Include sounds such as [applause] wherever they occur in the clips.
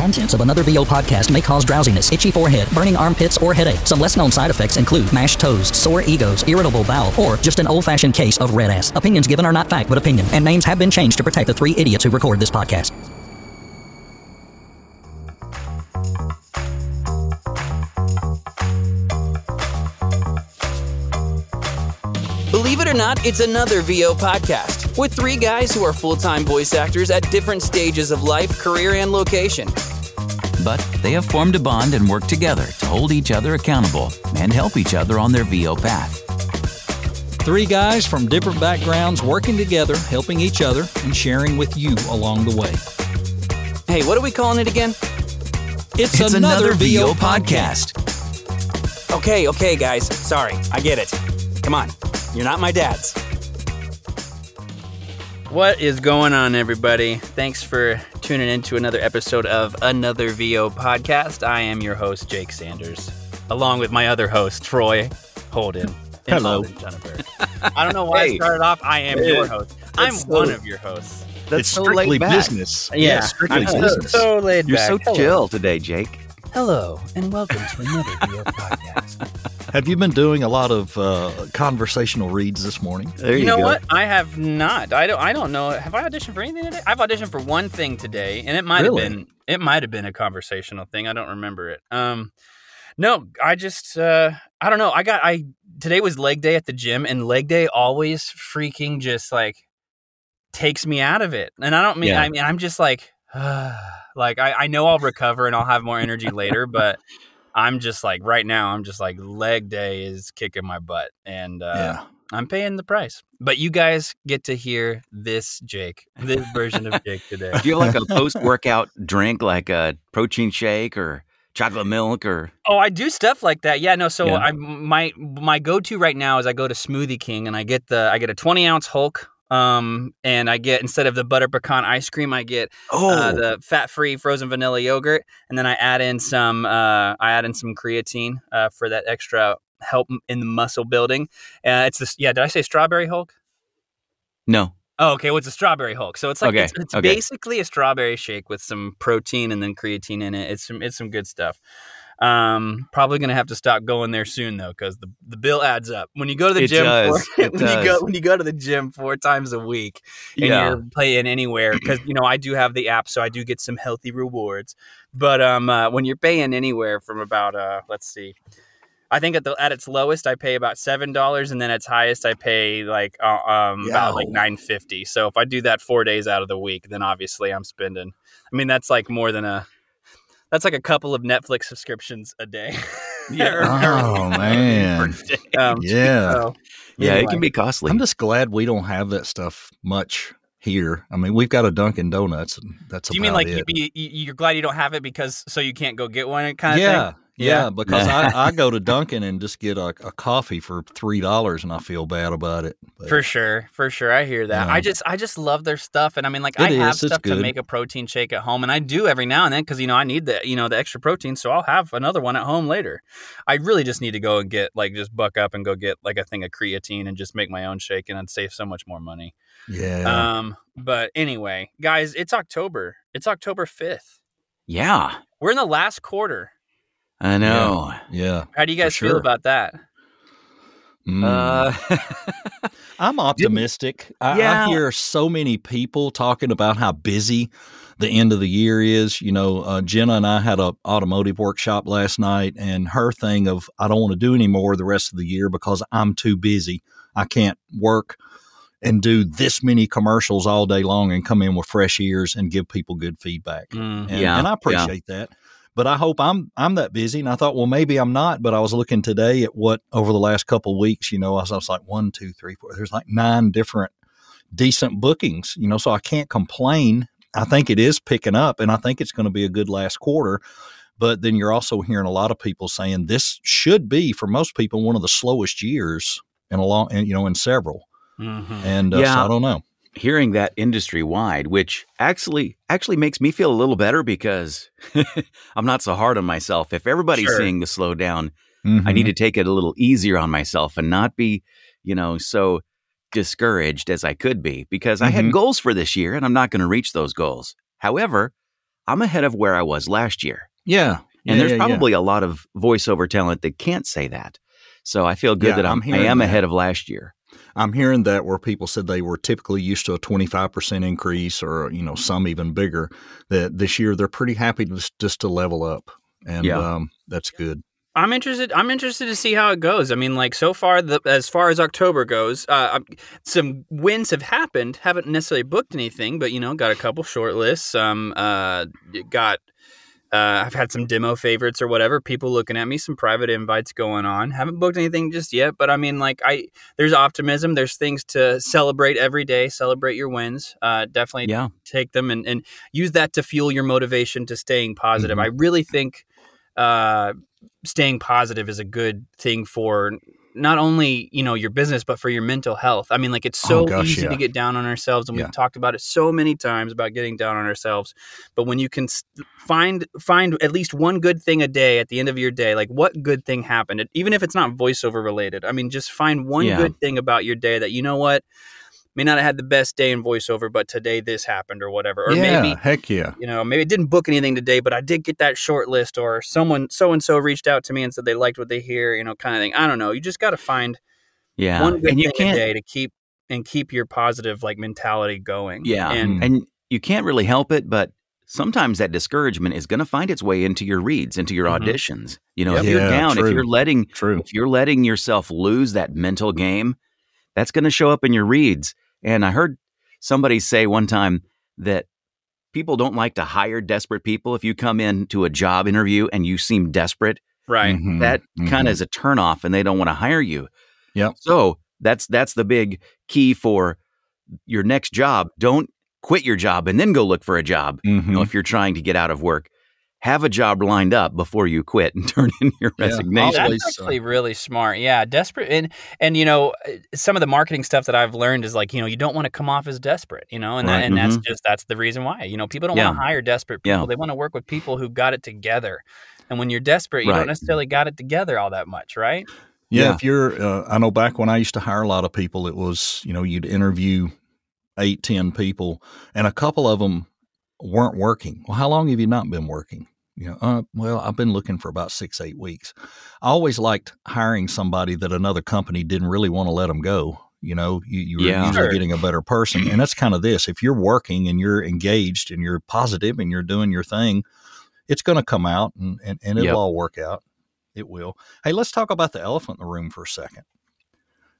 Contents of another VO podcast may cause drowsiness, itchy forehead, burning armpits, or headache. Some less known side effects include mashed toes, sore egos, irritable bowel, or just an old fashioned case of red ass. Opinions given are not fact but opinion, and names have been changed to protect the three idiots who record this podcast. Believe it or not, it's another VO podcast with three guys who are full time voice actors at different stages of life, career, and location. But they have formed a bond and work together to hold each other accountable and help each other on their VO path. Three guys from different backgrounds working together, helping each other, and sharing with you along the way. Hey, what are we calling it again? It's, It's another VO podcast. Okay, okay, guys. Sorry, I get it. Come on, you're not my dads. What is going on, everybody? Thanks for tuning in to another episode of Another VO podcast. I am your host, Jake Sanders, along with my other host, Troy Holden. Hello. Holden Jennifer. I don't know why I started off. I am Hey. your host. I'm That's one of your hosts. That's it's so strictly laid back. business. Yeah, strictly I'm so, business. so laid You're back. so Hello. chill today, Jake. Hello, and welcome to another VO podcast. Have you been doing a lot of uh, conversational reads this morning? There you, You know go. what? I have not. I don't. I don't know. Have I auditioned for anything today? I've auditioned for one thing today, and it might Really? have been. It might have been a conversational thing. I don't remember it. Um, no, I just. Uh, I don't know. I got. I today was leg day at the gym, and leg day always freaking just like takes me out of it. And I don't mean. Yeah. I mean, I'm just like. [sighs] like I, I know I'll recover and I'll have more energy later, but I'm just like right now. I'm just like leg day is kicking my butt, and uh, yeah. I'm paying the price. But you guys get to hear this Jake, this version of Jake today. Do you have like a [laughs] post-workout drink, like a protein shake or chocolate milk, or Oh, I do stuff like that. Yeah, no. So Yeah. I my my go to right now is I go to Smoothie King and I get the I get a 20 ounce Hulk. Um, and I get instead of the butter pecan ice cream, I get oh, uh, the fat free frozen vanilla yogurt, and then I add in some uh, I add in some creatine uh, for that extra help in the muscle building. Uh, it's this. Yeah, did I say strawberry Hulk? no, Oh, okay. Well, a strawberry Hulk, so it's like Okay, it's, it's okay. basically a strawberry shake with some protein and then creatine in it. It's some it's some good stuff. Um, probably gonna have to stop going there soon though, because the, the bill adds up. When you go to the It gym, does, [laughs] four, when you go when you go to the gym four times a week, and yeah, you're playing anywhere because you know I do have the app, so I do get some healthy rewards. But um, uh, when you're paying anywhere from about uh, let's see, I think at the at its lowest I pay about seven dollars, and then at its highest I pay like uh, um about like nine fifty. So if I do that four days out of the week, then obviously I'm spending. I mean that's like more than a. That's like a couple of Netflix subscriptions a day. Yeah. [laughs] Oh, [laughs] man. Um, [laughs] Yeah. so, yeah, it can be costly. I'm just glad we don't have that stuff much here. I mean, we've got a Dunkin' Donuts, and that's Do you mean like it. you, you, you're glad you don't have it because so you can't go get one kind of yeah, thing? Yeah, because I, I go to Dunkin' and just get a, a coffee for three dollars, and I feel bad about it. But For sure, for sure, I hear that. Yeah. I just, I just love their stuff, and I mean, like, I have is, it's stuff to make a protein shake at home, and I do every now and then because you know I need the, you know, the extra protein, so I'll have another one at home later. I really just need to go and get like just buck up and go get like a thing of creatine and just make my own shake, and I'd save so much more money. yeah, Um, but anyway, guys, it's October. It's October fifth. yeah, We're in the last quarter. I know. yeah. How do you For guys feel sure. about that? Mm. Uh, [laughs] I'm optimistic. I, Yeah. I hear so many people talking about how busy the end of the year is. You know, uh, Jenna and I had a automotive workshop last night, and her thing of I don't want to do any more the rest of the year because I'm too busy. I can't work and do this many commercials all day long and come in with fresh ears and give people good feedback. Mm. And, Yeah, and I yeah. appreciate that. But I hope I'm I'm that busy. And I thought, well, maybe I'm not. But I was looking today at what over the last couple of weeks, you know, I was, I was like one, two, three, four. There's like nine different decent bookings, you know, so I can't complain. I think it is picking up, and I think it's going to be a good last quarter. But then you're also hearing a lot of people saying this should be for most people one of the slowest years in a long, and you know, in several. Mhm. And uh, so Yeah. I don't know. Hearing that industry wide, which actually actually makes me feel a little better because [laughs] I'm not so hard on myself. If everybody's Sure. seeing the slowdown, I Mhm. need to take it a little easier on myself and not be, you know, so discouraged as I could be because I Mhm. had goals for this year and I'm not going to reach those goals. However, I'm ahead of where I was last year. Yeah. And Yeah, there's yeah, yeah. probably a lot of voiceover talent that can't say that. So I feel good Yeah, that I'm I'm, I am that. ahead of last year. I'm hearing that where people said they were typically used to a 25% increase or, you know, some even bigger, that this year they're pretty happy just, just to level up. And Yeah. um, that's good. I'm interested. I'm interested to see how it goes. I mean, like so far, the, as far as October goes, uh, some wins have happened. Haven't necessarily booked anything, but you know, got a couple short lists. Um, uh, got. Uh, I've had some demo favorites or whatever. People looking at me. Some private invites going on. Haven't booked anything just yet, but I mean, like I, there's optimism. There's things to celebrate every day. Celebrate your wins. Uh, definitely Yeah. take them and, and use that to fuel your motivation to staying positive. Mhm. I really think uh, staying positive is a good thing for not only you know your business but for your mental health. I mean, like it's so Oh, gosh, easy yeah. to get down on ourselves, and Yeah. we've talked about it so many times about getting down on ourselves. But when you can find find at least one good thing a day at the end of your day, like what good thing happened, even if it's not voiceover related. I mean, just find one Yeah. good thing about your day that you know what may not have had the best day in voiceover, but today this happened or whatever, or yeah. maybe Heck yeah. you know, maybe I didn't book anything today, but I did get that short list, or someone so and so reached out to me and said they liked what they hear, you know, kind of thing. I don't know. You just got to find Yeah. one good and you thing can't day to keep and keep your positive like mentality going. Yeah. and And you can't really help it, but sometimes that discouragement is going to find its way into your reads, into your Mhm. auditions. You know, Yep. if you're Yeah, down, if you're letting True. if you're letting yourself lose that mental game, that's going to show up in your reads. And I heard somebody say one time that people don't like to hire desperate people. If you come in to a job interview and you seem desperate, right. Mhm, that kind mhm. of is a turnoff and they don't want to hire you. Yep. So that's that's the big key for your next job. Don't quit your job and then go look for a job. You know, Mhm. if you're trying to get out of work, have a job lined up before you quit and [laughs] turn in your Yeah, resignation. That's uh, actually really smart. Yeah, desperate and and you know uh, some of the marketing stuff that I've learned is like you know you don't want to come off as desperate, you know, and that, and that's Mhm. just that's the reason why you know people don't Yeah. want to hire desperate people. Yeah. They want to work with people who got it together. And when you're desperate, you Right. don't necessarily got it together all that much, right? Yeah, Yeah. if you're, uh, I know back when I used to hire a lot of people, it was, you know, you'd interview eight, ten people, and a couple of them weren't working. Well, how long have you not been working? You know, uh, well, I've been looking for about six, eight weeks. I always liked hiring somebody that another company didn't really want to let them go. You know, you, you were Yeah. usually Sure. getting a better person. And that's kind of this. If you're working and you're engaged and you're positive and you're doing your thing, it's going to come out and, and, and it'll Yep. all work out. It will. Hey, let's talk about the elephant in the room for a second.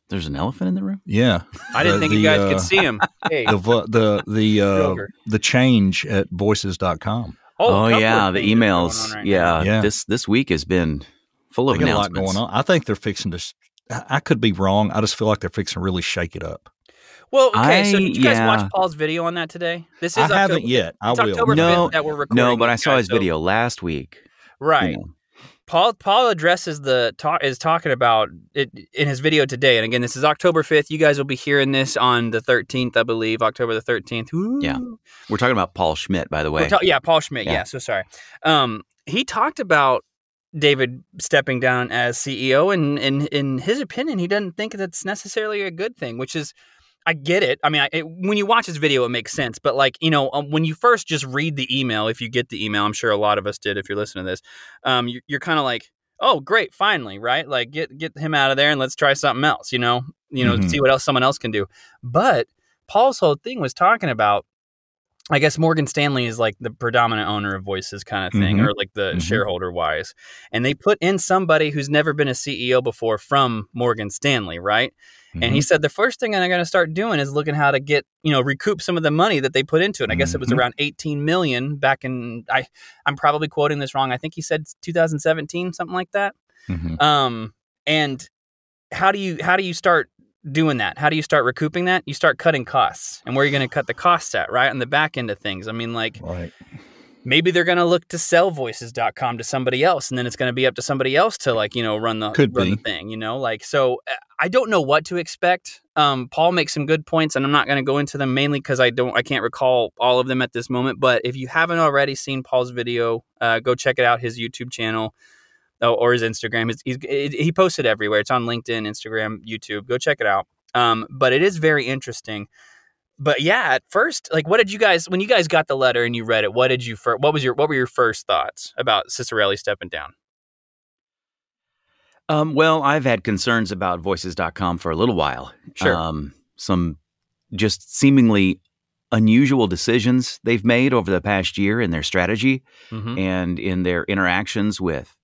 There's an elephant in the room. Yeah, I didn't The- think you the, guys uh, could see him. Hey, the the the uh, the change at voices.com. a Oh, oh yeah, the things are going emails. right yeah. Yeah. this this week has been full of They a lot announcements. going on. I think they're fixing to. I could be wrong. I just feel like they're fixing to really shake it up. Well, okay. so did you guys yeah. watch Paul's video on that today? This is I haven't yet. I It's will. October No, 5th that we're recording. No, but I saw guys, his so- video last week. you Right. know. Paul Paul addresses the talk is talking about it in his video today, and again, this is October fifth. You guys will be hearing this on the thirteenth, I believe, October the thirteenth. Yeah. We're talking about Paul Schmidt, by the way. yeah, Paul Schmidt. Yeah. Yeah. so sorry. Um, he talked about David stepping down as CEO, and, and in his opinion, he doesn't think that's necessarily a good thing. Which is, I get it. I mean, I, it, when you watch this video, it makes sense. But like you know, um, when you first just read the email, if you get the email, I'm sure a lot of us did. If you're listening to this, um, you, you're kind of like, oh, great, finally, right? Like get get him out of there and let's try something else. You know, you know, Mhm. see what else someone else can do. But Paul's whole thing was talking about I guess Morgan Stanley is like the predominant owner of Voices kind of thing, Mhm. or like the Mhm. shareholder wise. And they put in somebody who's never been a CEO before from Morgan Stanley, right? And Mm-hmm. he said the first thing I'm going to start doing is looking how to get, you know, recoup some of the money that they put into it. I guess it was Mhm. around 18 million back in I I'm probably quoting this wrong. I think he said 2017, something like that. Mhm. Um, and how do you how do you start doing that? How do you start recouping that? You start cutting costs, and where are you going to cut the costs at? Right on the back end of things. I mean, like right. Maybe they're going to look to sell voices.com to somebody else, and then it's going to be up to somebody else to like you know run the Could run the thing. You know, like so. uh, I don't know what to expect. Um, Paul makes some good points, and I'm not going to go into them mainly because I don't, I can't recall all of them at this moment. But if you haven't already seen Paul's video, uh, go check it out. His YouTube channel oh, or his Instagram. He's, he's, he posted everywhere. It's on LinkedIn, Instagram, YouTube. Go check it out. Um, but it is very interesting. But yeah, at first, like, what did you guys when you guys got the letter and you read it? What did you fir- What was your what were your first thoughts about Ciccarelli stepping down? Um, well, I've had concerns about voices.com for a little while. Sure. Um, some just seemingly unusual decisions they've made over the past year in their strategy Mm-hmm. and in their interactions with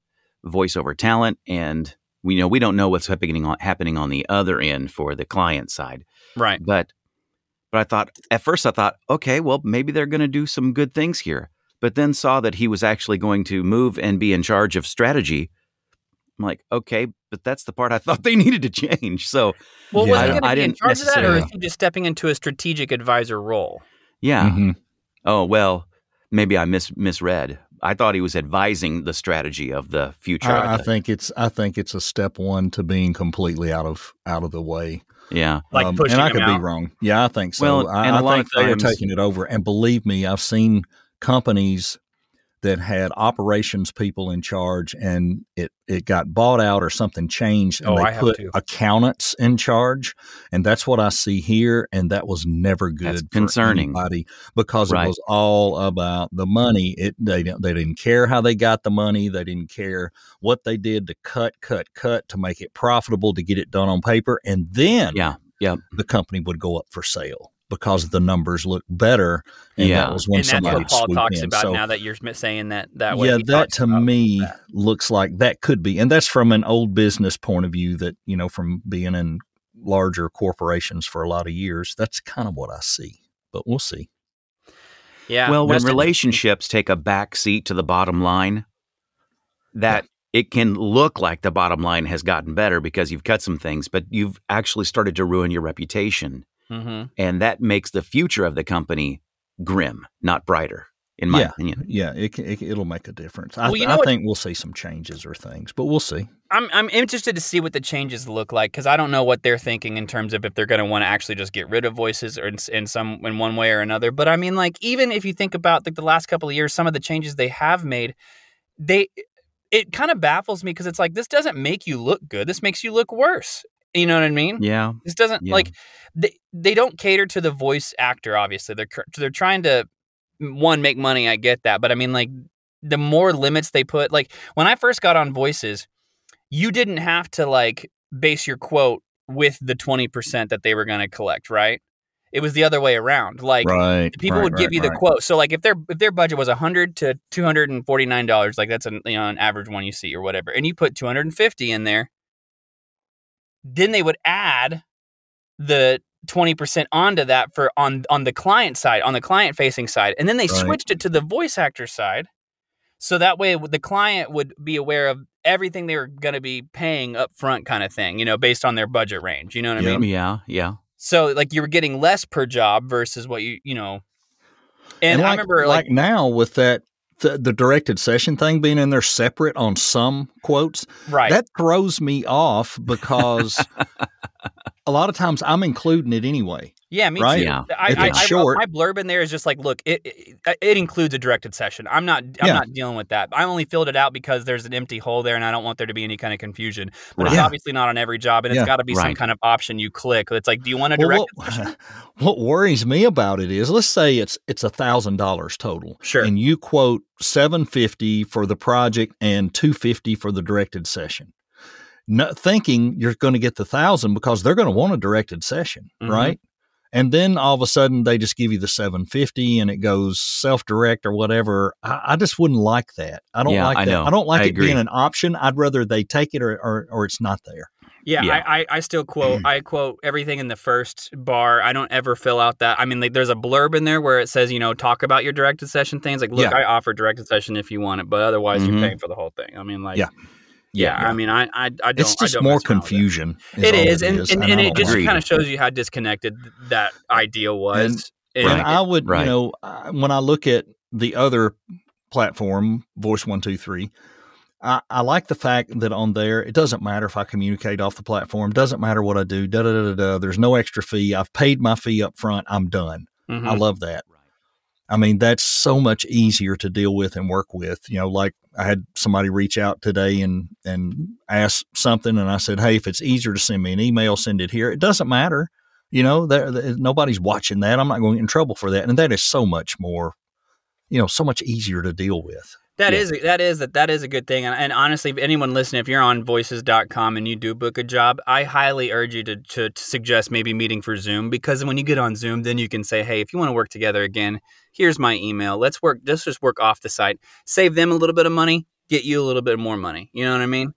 voiceover talent. And we know we don't know what's happening on, happening on the other end for the client side. Right. But but I thought at first I thought, okay, well maybe they're going to do some good things here. But then saw that he was actually going to move and be in charge of strategy. I'm like, okay, but that's the part I [laughs] thought they needed to change. So Well, Yeah. was he going to I be in didn't charge of that, or is he just stepping into a strategic advisor role? yeah. Mhm. Oh well, maybe I mis- misread. I thought he was advising the strategy of the future. I, I think it's I think it's a step one to being completely out of out of the way. Yeah. Like um, pushing and I him could out? be wrong. Yeah, I think so. Well, I, and a I lot think of they are taking it over. And believe me, I've seen companies that had operations people in charge, and it it got bought out or something changed, and Oh, they have put too. accountants in charge, and that's what I see here, and that was never good. That's for concerning. anybody because Right. it was all about the money. It they didn't- they didn't care how they got the money. They didn't care what they did to cut, cut, cut to make it profitable to get it done on paper, and then Yeah. Yep. the company would go up for sale because the numbers look better. And Yeah. that was when and that's somebody what Paul talks in. about so, now that you're saying that that way. yeah, he that talks to about me that. looks like that could be, and that's from an old business point of view. That you know, from being in larger corporations for a lot of years, that's kind of what I see. But we'll see. Yeah. well, when relationships take a back seat to the bottom line, that it can look like the bottom line has gotten better because you've cut some things, but you've actually started to ruin your reputation. Mhm. And that makes the future of the company grim, not brighter, in my Yeah. opinion. Yeah, it, it, it'll make a difference. I, Well, you know I think we'll see some changes or things, but we'll see. I'm I'm interested to see what the changes look like because I don't know what they're thinking in terms of if they're going to want to actually just get rid of voices or in, in some in one way or another. But I mean, like even if you think about like the last couple of years, some of the changes they have made, they it kind of baffles me because it's like this doesn't make you look good. This makes you look worse. You know what I mean? Yeah. This doesn't Yeah. like they they don't cater to the voice actor. Obviously, they're they're trying to one make money. I get that, but I mean like the more limits they put. Like when I first got on voices, you didn't have to like base your quote with the twenty percent that they were going to collect. Right? It was the other way around. Like right. people right, would give right, you the quote. So like if their if their budget was hundred to two hundred and forty nine dollars, like that's an you know an average one you see or whatever, and you put two hundred and fifty in there, then they would add the twenty percent onto that for on on the client side, on the client facing side, and then they Right. switched it to the voice actor side, so that way the client would be aware of everything they were going to be paying up front, kind of thing, you know, based on their budget range. You know what I mean? Yeah. Yeah. So like you were getting less per job versus what you you know. And, like, I remember like, now with that the, the directed session thing being in there separate on some quotes, right. that throws me off because [laughs] a lot of times I'm including it anyway. yeah, me right? too. Yeah. I, If I, it's I wrote- short- my blurb in there is just like, look, it, it uh, it includes a directed session. I'm not I'm Yeah. not dealing with that. I only filled it out because there's an empty hole there, and I don't want there to be any kind of confusion. But Right. it's Yeah. obviously not on every job, and Yeah. it's got to be some kind of option you click. It's like, do you want a Well, directed what, session? [laughs] what worries me about it is let's say it's it's a thousand dollars total. Sure. And you quote seven fifty for the project and two fifty for the directed session. No, thinking you're going to get the thousand because they're going to want a directed session, Mhm. right? And then all of a sudden they just give you the 750 and it goes self direct or whatever. I, I just wouldn't like that. I don't Yeah, like I that. know. I don't like I it agree. being an option. I'd rather they take it or, or, or it's not there. Yeah, Yeah. I, I, I still quote [clears throat] I quote everything in the first bar. I don't ever fill out that. I mean, like there's a blurb in there where it says, you know, talk about your directed session things. Like, look, Yeah. I offer directed session if you want it, but otherwise Mhm. you're paying for the whole thing. I mean, like, Yeah. Yeah. Yeah. I mean, I, I, I don't. It's I just don't more mess around with it. confusion. It all is, and, and, I and it just like kind of shows you how disconnected that idea was. And, And I would, Right. you know, when I look at the other platform, Voice One Two Three, I, I like the fact that on there it doesn't matter if I communicate off the platform. Doesn't matter what I do. Da da da da. da. There's no extra fee. I've paid my fee up front. I'm done. Mhm. I love that. I mean, that's so much easier to deal with and work with. You know, like I had somebody reach out today and and ask something, and I said, "Hey, if it's easier to send me an email, send it here. It doesn't matter. You know, there, there- nobody's watching that. I'm not going to get in trouble for that. And that is so much more, you know, so much easier to deal with. That Yeah. is that is that that is a good thing. And, and honestly, if anyone listening, if you're on voices.com and you do book a job, I highly urge you to, to, to suggest maybe meeting for Zoom because when you get on Zoom, then you can say, hey, if you want to work together again, here's my email. Let's work. Let's just work off the site. Save them a little bit of money, get you a little bit more money. You know what I mean?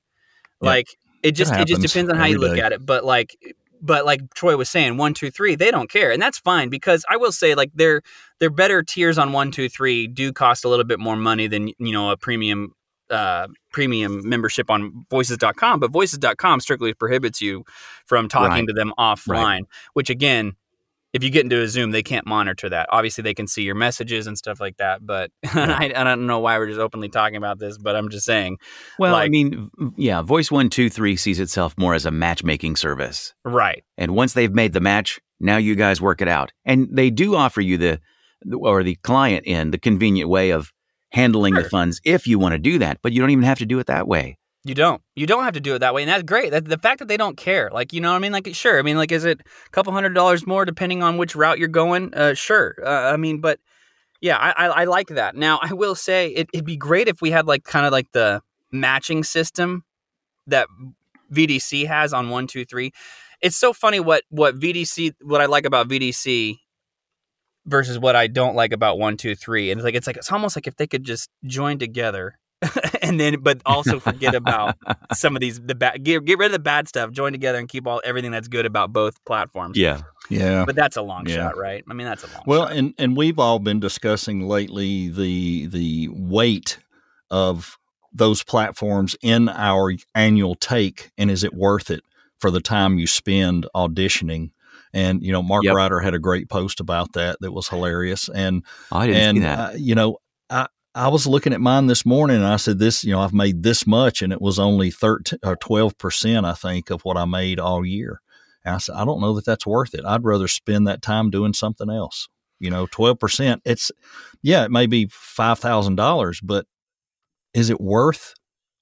Yeah. Like it just it just depends on how you look day. at it. But like but like Troy was saying, one, two, three, they don't care, and that's fine because I will say like their their better tiers on one, two, three do cost a little bit more money than you know a premium uh, premium membership on voices.com, but voices.com strictly prohibits you from talking Right. to them offline, which again, if you get into a Zoom, they can't monitor that. Obviously, they can see your messages and stuff like that. But [laughs] I, I don't know why we're just openly talking about this, but I'm just saying, Well, I mean, yeah, Voice One Two Three sees itself more as a matchmaking service, right. and once they've made the match, now you guys work it out, and they do offer you the, or the client in the convenient way of handling the funds if you want to do that, but you don't even have to do it that way. You don't. You don't have to do it that way, and that's great. That, the fact that they don't care, like you know, what I mean, like sure. I mean, like is it a couple hundred dollars more depending on which route you're going? Uh, sure. Uh, I mean, but yeah, I, I, I like that. Now, I will say it, it'd be great if we had like kind of like the matching system that VDC has on one, two, three. It's so funny what what VDC what I like about VDC versus what I don't like about one, two, three. And it's like it's like it's almost like if they could just join together [laughs] and then but also forget about [laughs] some of these the bad get, get rid of the bad stuff join together and keep all everything that's good about both platforms Yeah, Yeah. but that's a long Yeah. shot right i mean that's a long Well, shot. and and we've all been discussing lately the the weight of those platforms in our annual take, and is it worth it for the time you spend auditioning? And you know, Mark Yep. Ryder had a great post about that that was hilarious. And Oh, I didn't and see that. Uh, you know, I I was looking at mine this morning, and I said, "This, you know, I've made this much, and it was only thirteen or twelve percent, I think, of what I made all year." And I said, "I don't know that that's worth it. I'd rather spend that time doing something else." You know, twelve percent. It's yeah, it may be five thousand dollars, but is it worth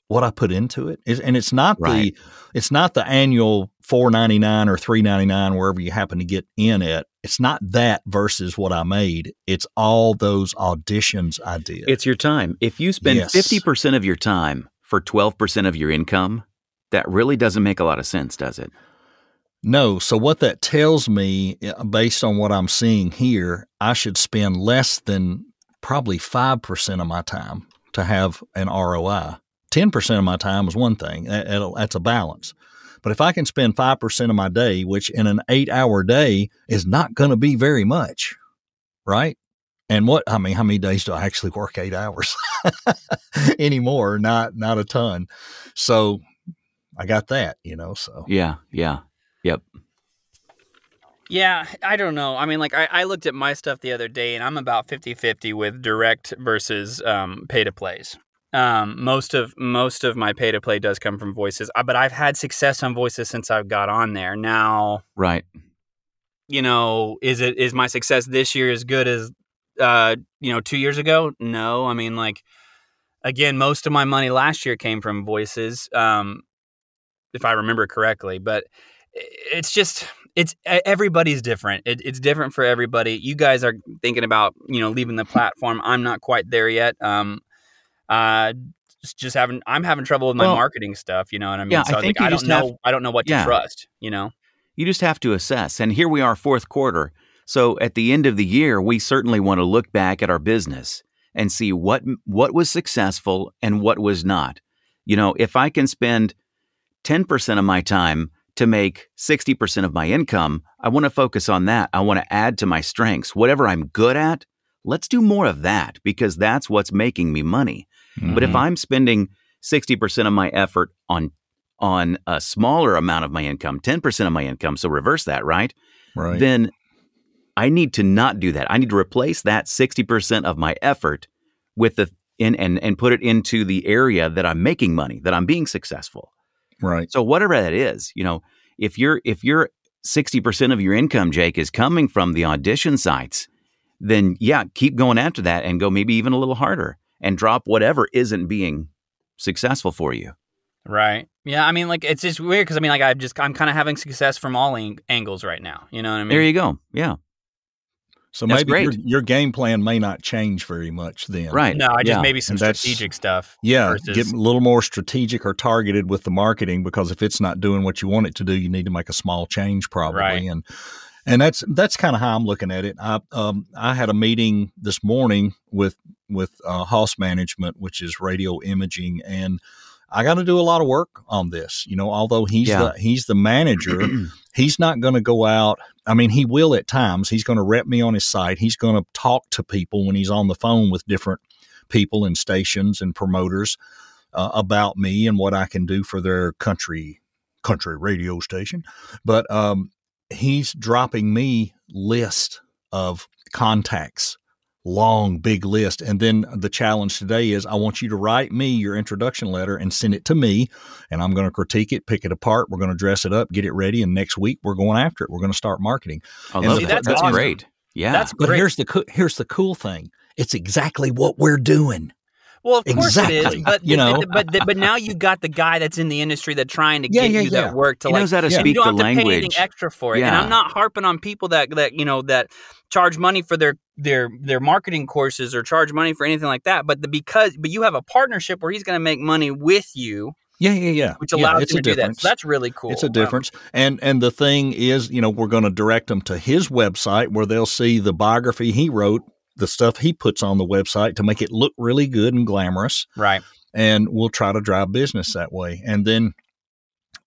what I put into it? Is, and it's not Right. the it's not the annual four ninety nine or three ninety nine wherever you happen to get in at. It's not that versus what I made. It's all those auditions I did. It's your time. If you spend Yes. fifty percent of your time for twelve percent of your income, that really doesn't make a lot of sense, does it? no, so what that tells me, uh, based on what I'm seeing here, I should spend less than probably five percent of my time to have an ROI. Ten percent of my time is one thing. That's a balance. But if I can spend five percent of my day, which in an eight-hour day is not going to be very much, right? And what I mean, how many days do I actually work eight hours [laughs] anymore? Not not a ton. So I got that, you know. So Yeah, yeah, yep. yeah i don't know i mean like I, I looked at my stuff the other day and i'm about 50-50 with direct versus um, pay to plays um, most of most of my pay to play does come from voices uh, but i've had success on voices since i've got on there now Right. you know, is it is my success this year as good as uh, you know, two years ago? No. I mean, like again, most of my money last year came from voices, um, if I remember correctly. But it's just it's everybody's different. It, it's different for everybody. You guys are thinking about you know leaving the platform. I'm not quite there yet. Um, uh, just, having I'm having trouble with my Well, marketing stuff. You know what I mean? yeah, I so was think like, I don't just know. have- I don't know what to Yeah. trust. You know. You just have to assess. And here we are, fourth quarter. So at the end of the year, we certainly want to look back at our business and see what what was successful and what was not. You know, if I can spend 10% of my time to make 60% of my income, I want to focus on that. I want to add to my strengths. Whatever I'm good at, let's do more of that because that's what's making me money. But if mm-hmm. I'm spending 60% of my effort on on a smaller amount of my income, 10% of my income, so reverse that, right? right, Then I need to not do that. I need to replace that 60% of my effort with the in and and put it into the area that I'm making money, that I'm being successful. right, So whatever that is, you know, if you're if you're 60% of your income, Jake, is coming from the audition sites, then yeah, keep going after that and go maybe even a little harder and drop whatever isn't being successful for you. Right. Yeah, I mean, like it's just weird because I mean, like I'm just I'm kind of having success from all ang- angles right now. You know what I mean? There you go. Yeah. So That's maybe your, great. your game plan may not change very much then. Right. No, I just Yeah. maybe some that's- strategic stuff. Yeah, versus- get a little more strategic or targeted with the marketing because if it's not doing what you want it to do, you need to make a small change probably. Right. And and that's that's kind of how I'm looking at it. I um I had a meeting this morning with with uh, Haas Management, which is radio imaging, and I got to do a lot of work on this. You know, although he's Yeah. the he's the manager, he's not going to go out. I mean, he will at times. He's going to rep me on his site. He's going to talk to people when he's on the phone with different people and stations and promoters uh, about me and what I can do for their country country radio station. But um, he's dropping me list of contacts long big list and then the challenge today is i want you to write me your introduction letter and send it to me and i'm going to critique it pick it apart we're going to dress it up get it ready and next week we're going after it we're going to start marketing I love see, that. that's That's, awesome. great. Yeah. That's but great. here's the co- here's the cool thing it's exactly what we're doing Well, of course it is, but You know? but but now you've got the guy that's in the industry that's trying to Yeah, get yeah, you yeah. that work to he like. knows how to speak you don't the have to pay anything language. extra for it, and I'm not harping on people that that you know that charge money for their their their marketing courses or charge money for anything like that. But the because but you have a partnership where he's going to make money with you, yeah yeah yeah which Yeah, allows you him a to do that. difference So that's really cool. It's a difference. And and the thing is, you know, we're going to direct them to his website where they'll see the biography he wrote, the stuff he puts on the website to make it look really good and glamorous. right. And we'll try to drive business that way. And then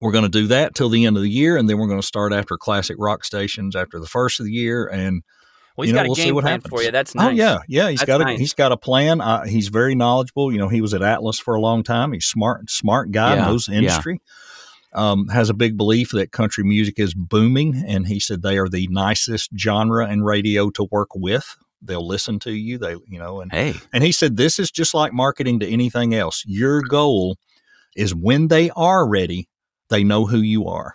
we're going to do that till the end of the year. And then we're going to start after classic rock stations after the first of the year. And Well, he's You know, got we'll a see game what plan happens. for you. That's nice. oh yeah, yeah, he's That's got a nice. he's got a plan. Uh, he's very knowledgeable. You know, he was at Atlas for a long time. He's smart, smart guy, Yeah, knows the yeah. industry. Um, has a big belief that country music is booming, and he said they are the nicest genre in radio to work with. They'll listen to you. They, you know, and Hey. and he said this is just like marketing to anything else. Your goal is when they are ready, they know who you are.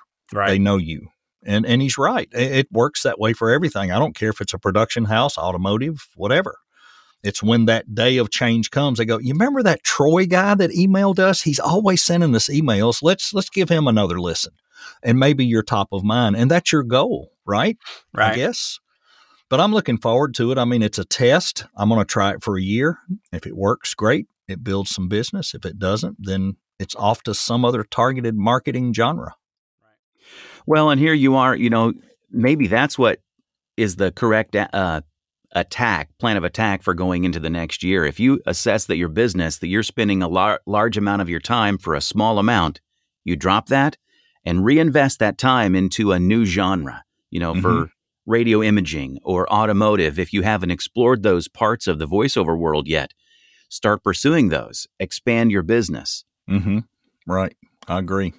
They know you. And and he's right. It, it works that way for everything. I don't care if it's a production house automotive whatever. It's when that day of change comes they go you remember that troy guy that emailed us? He's always sending us emails. Let's let's give him another listen. And maybe you're top of mind and that's your goal right? Right. i guess but i'm looking forward to it. I mean it's a test. I'm going to try it for a year. If it works great. It builds some business. If it doesn't then it's off to some other targeted marketing genre. Well, and here you are, you know, maybe that's what is the correct uh, attack, plan of attack for going into the next year. If you assess that your business, that you're spending a lar- large amount of your time for a small amount, you drop that and reinvest that time into a new genre, you know, for radio imaging or automotive. If you haven't explored those parts of the voiceover world yet, start pursuing those, expand your business. Mm-hmm. Right. I agree.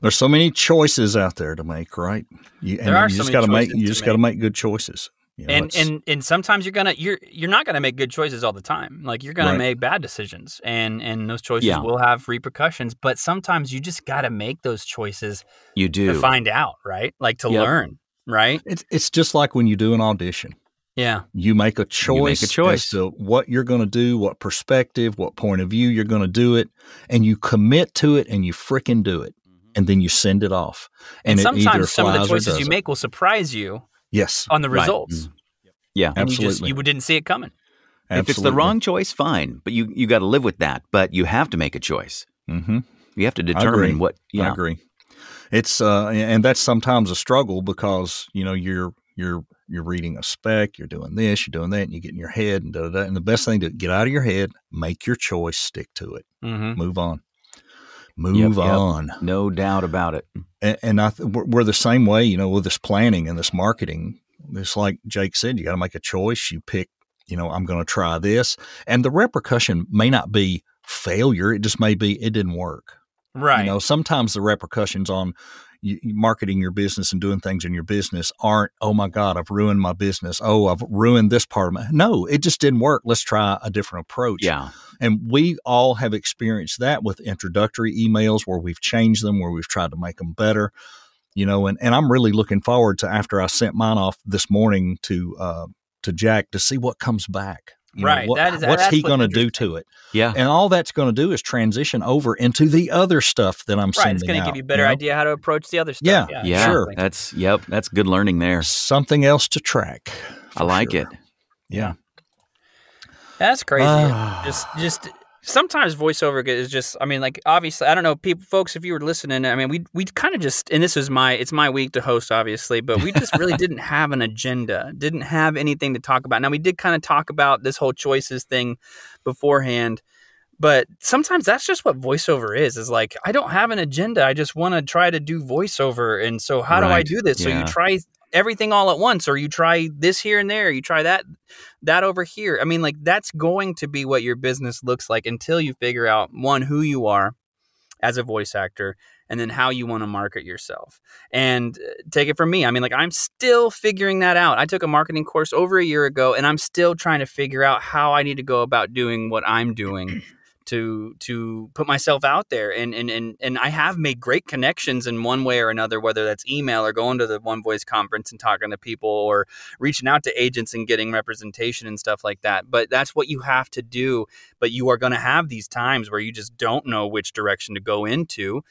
There's so many choices out there to make, right? You, and There are you so just got to make you just got to make good choices. You know, and and and sometimes you're gonna you're you're not gonna make good choices all the time. Like you're gonna Right. make bad decisions, and and those choices Yeah. will have repercussions. But sometimes you just got to make those choices You do. to find out, right? Like to Yep. learn, right? it's it's just like when you do an audition. Yeah, You make a choice, You make a choice. as to what you're going to do, what perspective, what point of view you're going to do it, and you commit to it, and you fricking do it, and then you send it off. and, it either sometimes some of the choices you make will surprise you yes, on the Right. results, yeah. and you just Absolutely. you didn't see it coming. If it's the wrong choice, fine, but you you got to live with that. But you have to make a choice. Mm-hmm. You have to agree. determine what. I Yeah, agree. It's uh, and that's sometimes a struggle because you know you're you're you're reading a spec, you're doing this, you're doing that, and you get in your head and da da da. And the best thing to get out of your head, make your choice, stick to it, Mm-hmm. move on, move yep. on. no doubt about it. And, and I th- we're, we're the same way, you know, with this planning and this marketing. It's like Jake said, you got to make a choice. You pick, you know, I'm going to try this, and the repercussion may not be failure. It just may be it didn't work. Right. You know, sometimes the repercussions on marketing your business and doing things in your business aren't, oh my God, I've ruined my business. Oh, I've ruined this part of my. No, it just didn't work. Let's try a different approach. Yeah, And we all have experienced that with introductory emails where we've changed them, where we've tried to make them better. You know, and, and I'm really looking forward to after I sent mine off this morning to uh, to Jack to see what comes back. You know, Right, what- that is- what's he going to do to it? Yeah. And all that's going to do is transition over into the other stuff that I'm Right. sending It's going to give you a better know? idea how to approach the other Yeah, stuff. yeah. sure. That's yep. That's good learning there. Something else to track. I like sure. it. Yeah. That's crazy. Ah. just, just sometimes voiceover is just. I mean, like obviously, I don't know, people, folks. If you were listening, I mean, we we kind of just, and this is my, it's my week to host, obviously, but we just really [laughs] didn't have an agenda, didn't have anything to talk about. Now we did kind of talk about this whole choices thing beforehand. But sometimes that's just what voiceover is. Is like I don't have an agenda. I just want to try to do voiceover. And so how do I do this? So you try everything all at once, or you try this here and there. You try that that over here. I mean, like that's going to be what your business looks like until you figure out one who you are as a voice actor and then how you want to market yourself. And uh, take it from me. I mean, like I'm still figuring that out. I took a marketing course over a year ago and I'm still trying to figure out how I need to go about doing what I'm doing to to put myself out there and and and and I have made great connections in one way or another whether that's email or going to the one voice conference and talking to people or reaching out to agents and getting representation and stuff like that but that's what you have to do but you are going to have these times where you just don't know which direction to go into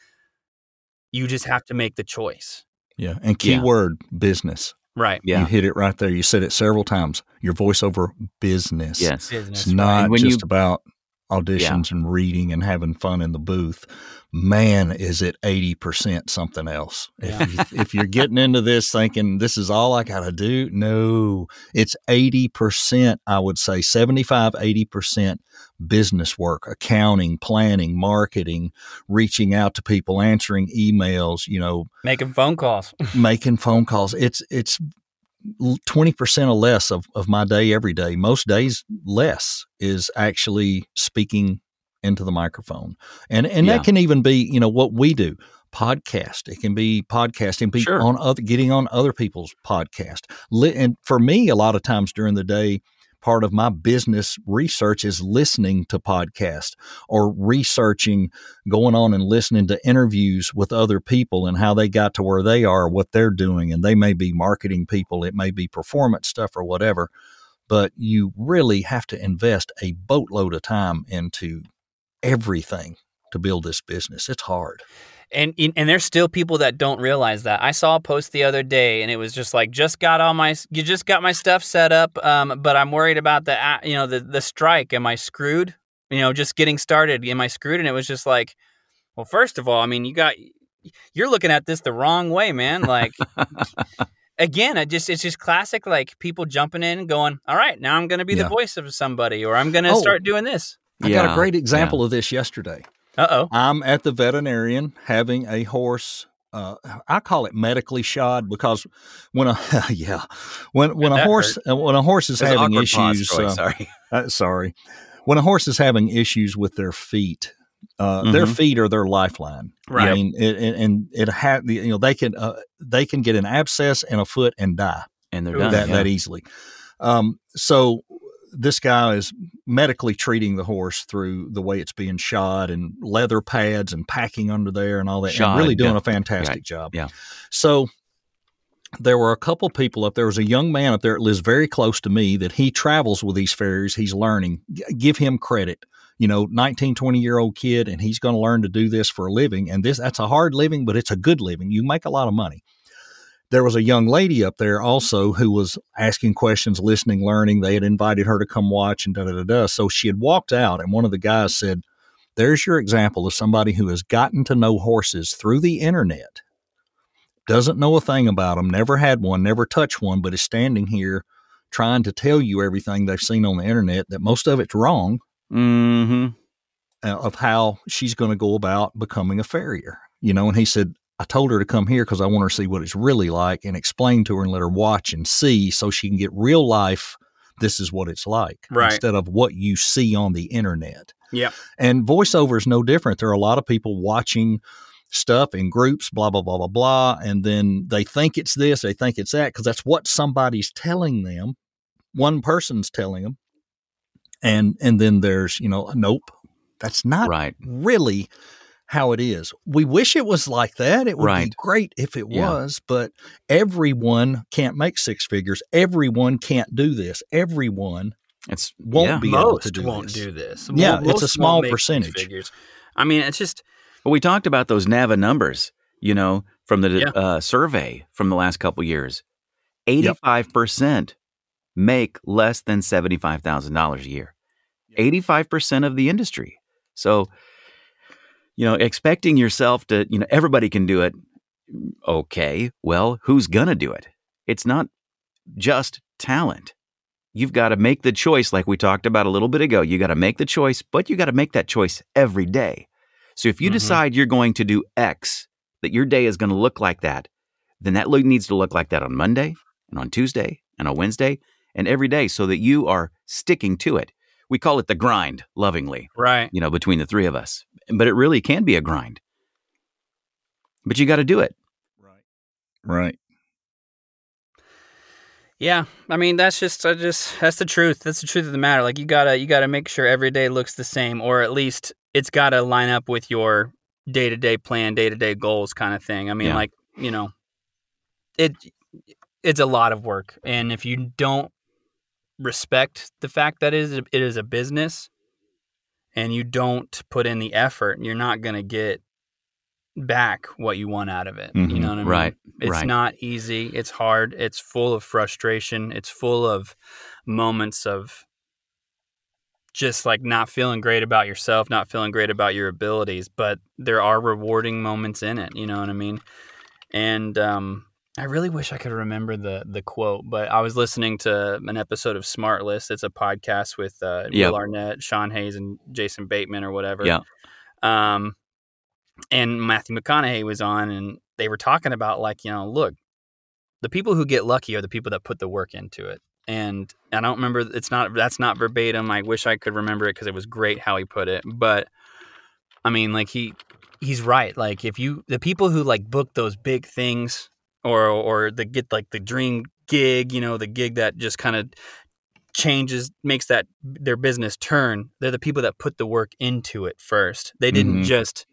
you just have to make the choice Yeah. And Yeah. keyword business. right Yeah. You hit it right there. You said it several times. Your voiceover business. Yes. business It's not And when just you- about auditions and reading and having fun in the booth. Man, is it 80% something else. Yeah. If, you, if you're getting into this thinking this is all I got to do, no, it's 80%, I would say 75, 80% business work, accounting, planning, marketing, reaching out to people, answering emails, you know, making phone calls [laughs] making phone calls. It's it's twenty percent or less of, of my day every day. Most days less is actually speaking into the microphone. And and Yeah. that can even be, you know, what we do. Podcast. It can be podcasting, be Sure. on other getting on other people's podcast. And for me, a lot of times during the day, part of my business research is listening to podcasts or researching going on and listening to interviews with other people and how they got to where they are, what they're doing. And they may be marketing people, it may be performance stuff or whatever. But you really have to invest a boatload of time into everything to build this business. It's hard. And and there's still people that don't realize that. I saw a post the other day, and it was just like, just got all my, you just got my stuff set up, um, but I'm worried about the, you know, the the strike. Am I screwed? You know, just getting started. Am I screwed? And it was just like, well, first of all, I mean, you got, you're looking at this the wrong way, man. Like, [laughs] again, I just it's just classic, like people jumping in and going, all right, now I'm going to be Yeah. the voice of somebody, or I'm going to Oh. start doing this. I got a great example of this yesterday. Uh oh. I'm at the veterinarian having a horse. Uh, I call it medically shod because when a [laughs] yeah when when a horse uh, when a horse is There's having pause, issues uh, sorry. [laughs] uh, sorry when a horse is having issues with their feet uh, their Mhm. feet are their lifeline Right. I mean it, it, and it had you know they can uh, they can get an abscess in a foot and die And they're Ooh, done. that yeah. that easily. Um, so this guy is medically treating the horse through the way it's being shod and leather pads and packing under there and all that. and really doing yeah. a fantastic job. yeah. So there were a couple people up there. There was a young man up there that lives very close to me that he travels with these farriers. He's learning. G- give him credit. You know, 19, 20 year old kid, and he's going to learn to do this for a living. And this, that's a hard living, but it's a good living. You make a lot of money there was a young lady up there also who was asking questions, listening, learning. They had invited her to come watch and da da da da. So she had walked out, and one of the guys said, There's your example of somebody who has gotten to know horses through the internet, doesn't know a thing about them, never had one, never touched one, but is standing here trying to tell you everything they've seen on the internet that most of it's wrong Mm-hmm. uh, of how she's going to go about becoming a farrier. You know, and he said, I told her to come here because I want her to see what it's really like and explain to her and let her watch and see so she can get real life. This is what it's like Right. instead of what you see on the internet. Yep. And voiceover is no different. There are a lot of people watching stuff in groups, blah, blah, blah, blah, blah. And then they think it's this, they think it's that because that's what somebody's telling them. One person's telling them. And and then there's, you know, nope, that's not Right. really how it is. We wish it was like that. It would be great if it Yeah. was, but everyone can't make six figures. Everyone can't do this. Everyone It's won't yeah. be able to do won't this. do this. Yeah, Mo- it's a small percentage. I mean, it's just But we talked about those NAVA numbers, you know, from the Yeah. uh, survey from the last couple years. 85% make less than $75,000 a year. 85% of the industry. So, you know, expecting yourself to, you know, everybody can do it. Okay. Well, who's going to do it? It's not just talent. You've got to make the choice, like we talked about a little bit ago. You got to make the choice, but you got to make that choice every day. So if you Mhm. decide you're going to do X, that your day is going to look like that, then that look needs to look like that on Monday and on Tuesday and on Wednesday and every day so that you are sticking to it. We call it the grind lovingly, right. you know, between the three of us. But it really can be a grind. But you got to do it. Right. Right. Yeah, I mean that's just I just that's the truth. That's the truth of the matter. Like you gotta you gotta make sure every day looks the same, or at least it's gotta line up with your day to day plan, day to day goals, kind of thing. I mean, Yeah. like you know, it it's a lot of work, and if you don't respect the fact that it is a, it is a business, and you don't put in the effort, you're not gonna get back what you want out of it. You Mhm. know what I mean? Right. It's right. not easy. It's hard. It's full of frustration. It's full of moments of just like not feeling great about yourself, not feeling great about your abilities, but there are rewarding moments in it, you know what I mean? And um I really wish I could remember the the quote, but I was listening to an episode of SmartLess. It's a podcast with uh, Yep. Will Arnett, Sean Hayes, and Jason Bateman or whatever. Yeah. Um, and Matthew McConaughey was on, and they were talking about like, you know, look, the people who get lucky are the people that put the work into it. And I don't remember. It's not. That's not verbatim. I wish I could remember it because it was great how he put it. But I mean, like he he's right. Like if you the people who like book those big things or or the get like the dream gig, you know, the gig that just kind of changes makes that their business turn. They're the people that put the work into it first. They didn't Mhm. just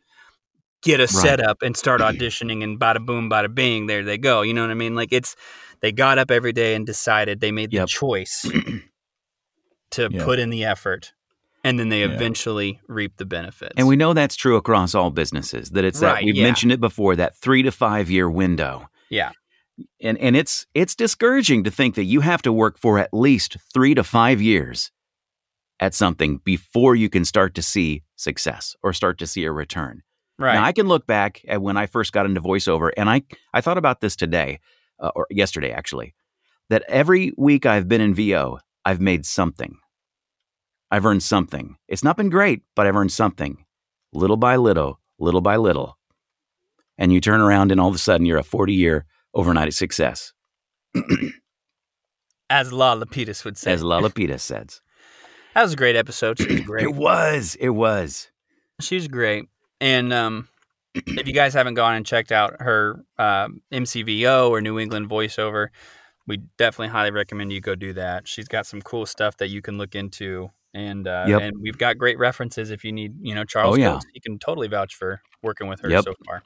get a Right. setup and start [clears throat] auditioning and bada boom, bada bing, there they go. You know what I mean? Like it's they got up every day and decided they made the choice [clears throat] to Yeah. put in the effort. And then they Yeah. eventually reap the benefits. And we know that's true across all businesses. That it's that we've yeah. mentioned it before that three to five year window. Yeah. And and it's it's discouraging to think that you have to work for at least three to five years at something before you can start to see success or start to see a return. right. Now I can look back at when I first got into voiceover, and I I thought about this today uh, or yesterday actually, that every week I've been in VO, I've made something. I've earned something. It's not been great, but I've earned something, little by little, little by little. And you turn around, and all of a sudden, you're a 40 year overnight success, [clears throat] As La Lapidus would say. as [laughs] Lalapita says. that was a great episode. She was [clears throat] great. It was. It was. She was great. And um, [clears throat] if you guys haven't gone and checked out her uh, MCVO or New England voiceover, we definitely highly recommend you go do that. She's got some cool stuff that you can look into. And uh, Yep. and we've got great references if you need, you know, Charles Oh, yeah. Coates, He can totally vouch for working with her Yep. so far.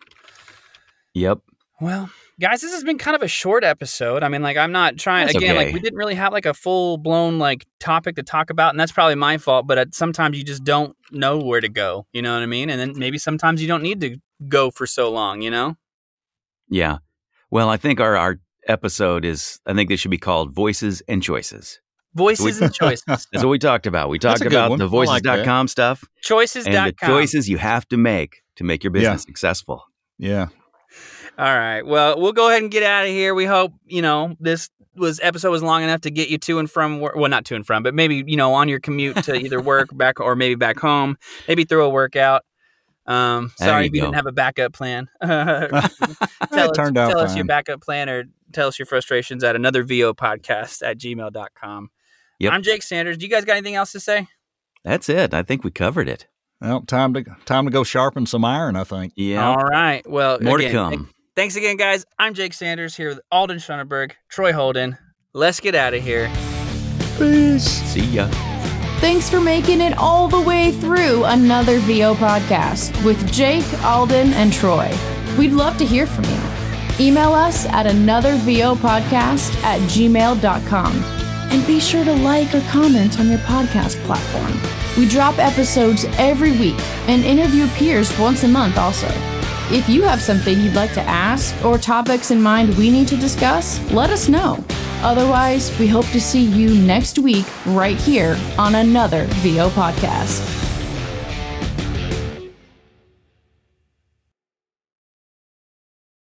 Yep. Well, guys, this has been kind of a short episode. I mean, like I'm not trying That's again, like we didn't really have like a full blown like topic to talk about, and that's probably my fault. But at, sometimes you just don't know where to go. You know what I mean? And then maybe sometimes you don't need to go for so long. You know? Yeah. Well, I think our, our episode is, I think this should be called Voices and Choices. Voices and choices. [laughs] That's what we talked about. We talked about one. the I like that. voices.com stuff and the Choices.com. choices you have to make to make your business Yeah. successful. Yeah. All right. Well, we'll go ahead and get out of here. We hope you know this was episode was long enough to get you to and from work. Well, not to and from, but maybe you know on your commute to either work back or maybe back home. Maybe throw a workout. Um, There sorry you if you go. didn't have a backup plan. [laughs] [laughs] tell it us, turned out tell us your backup plan or tell us your frustrations at another VO podcast at gmail.com. Yep. I'm Jake Sanders. Do you guys got anything else to say? That's it. I think we covered it. Well, time to time to go sharpen some iron. I think. Yeah. All right. Well, More again, to come. Th- thanks again, guys. I'm Jake Sanders here with Alden Schoenberg, Troy Holden. Let's get out of here. See ya. Thanks for making it all the way through another VO podcast with Jake, Alden, and Troy. We'd love to hear from you. Email us at anothervopodcast at gmail.com. And be sure to like or comment on your podcast platform. We drop episodes every week and interview peers once a month also. If you have something you'd like to ask or topics in mind we need to discuss, let us know. Otherwise, we hope to see you next week right here on another VO podcast.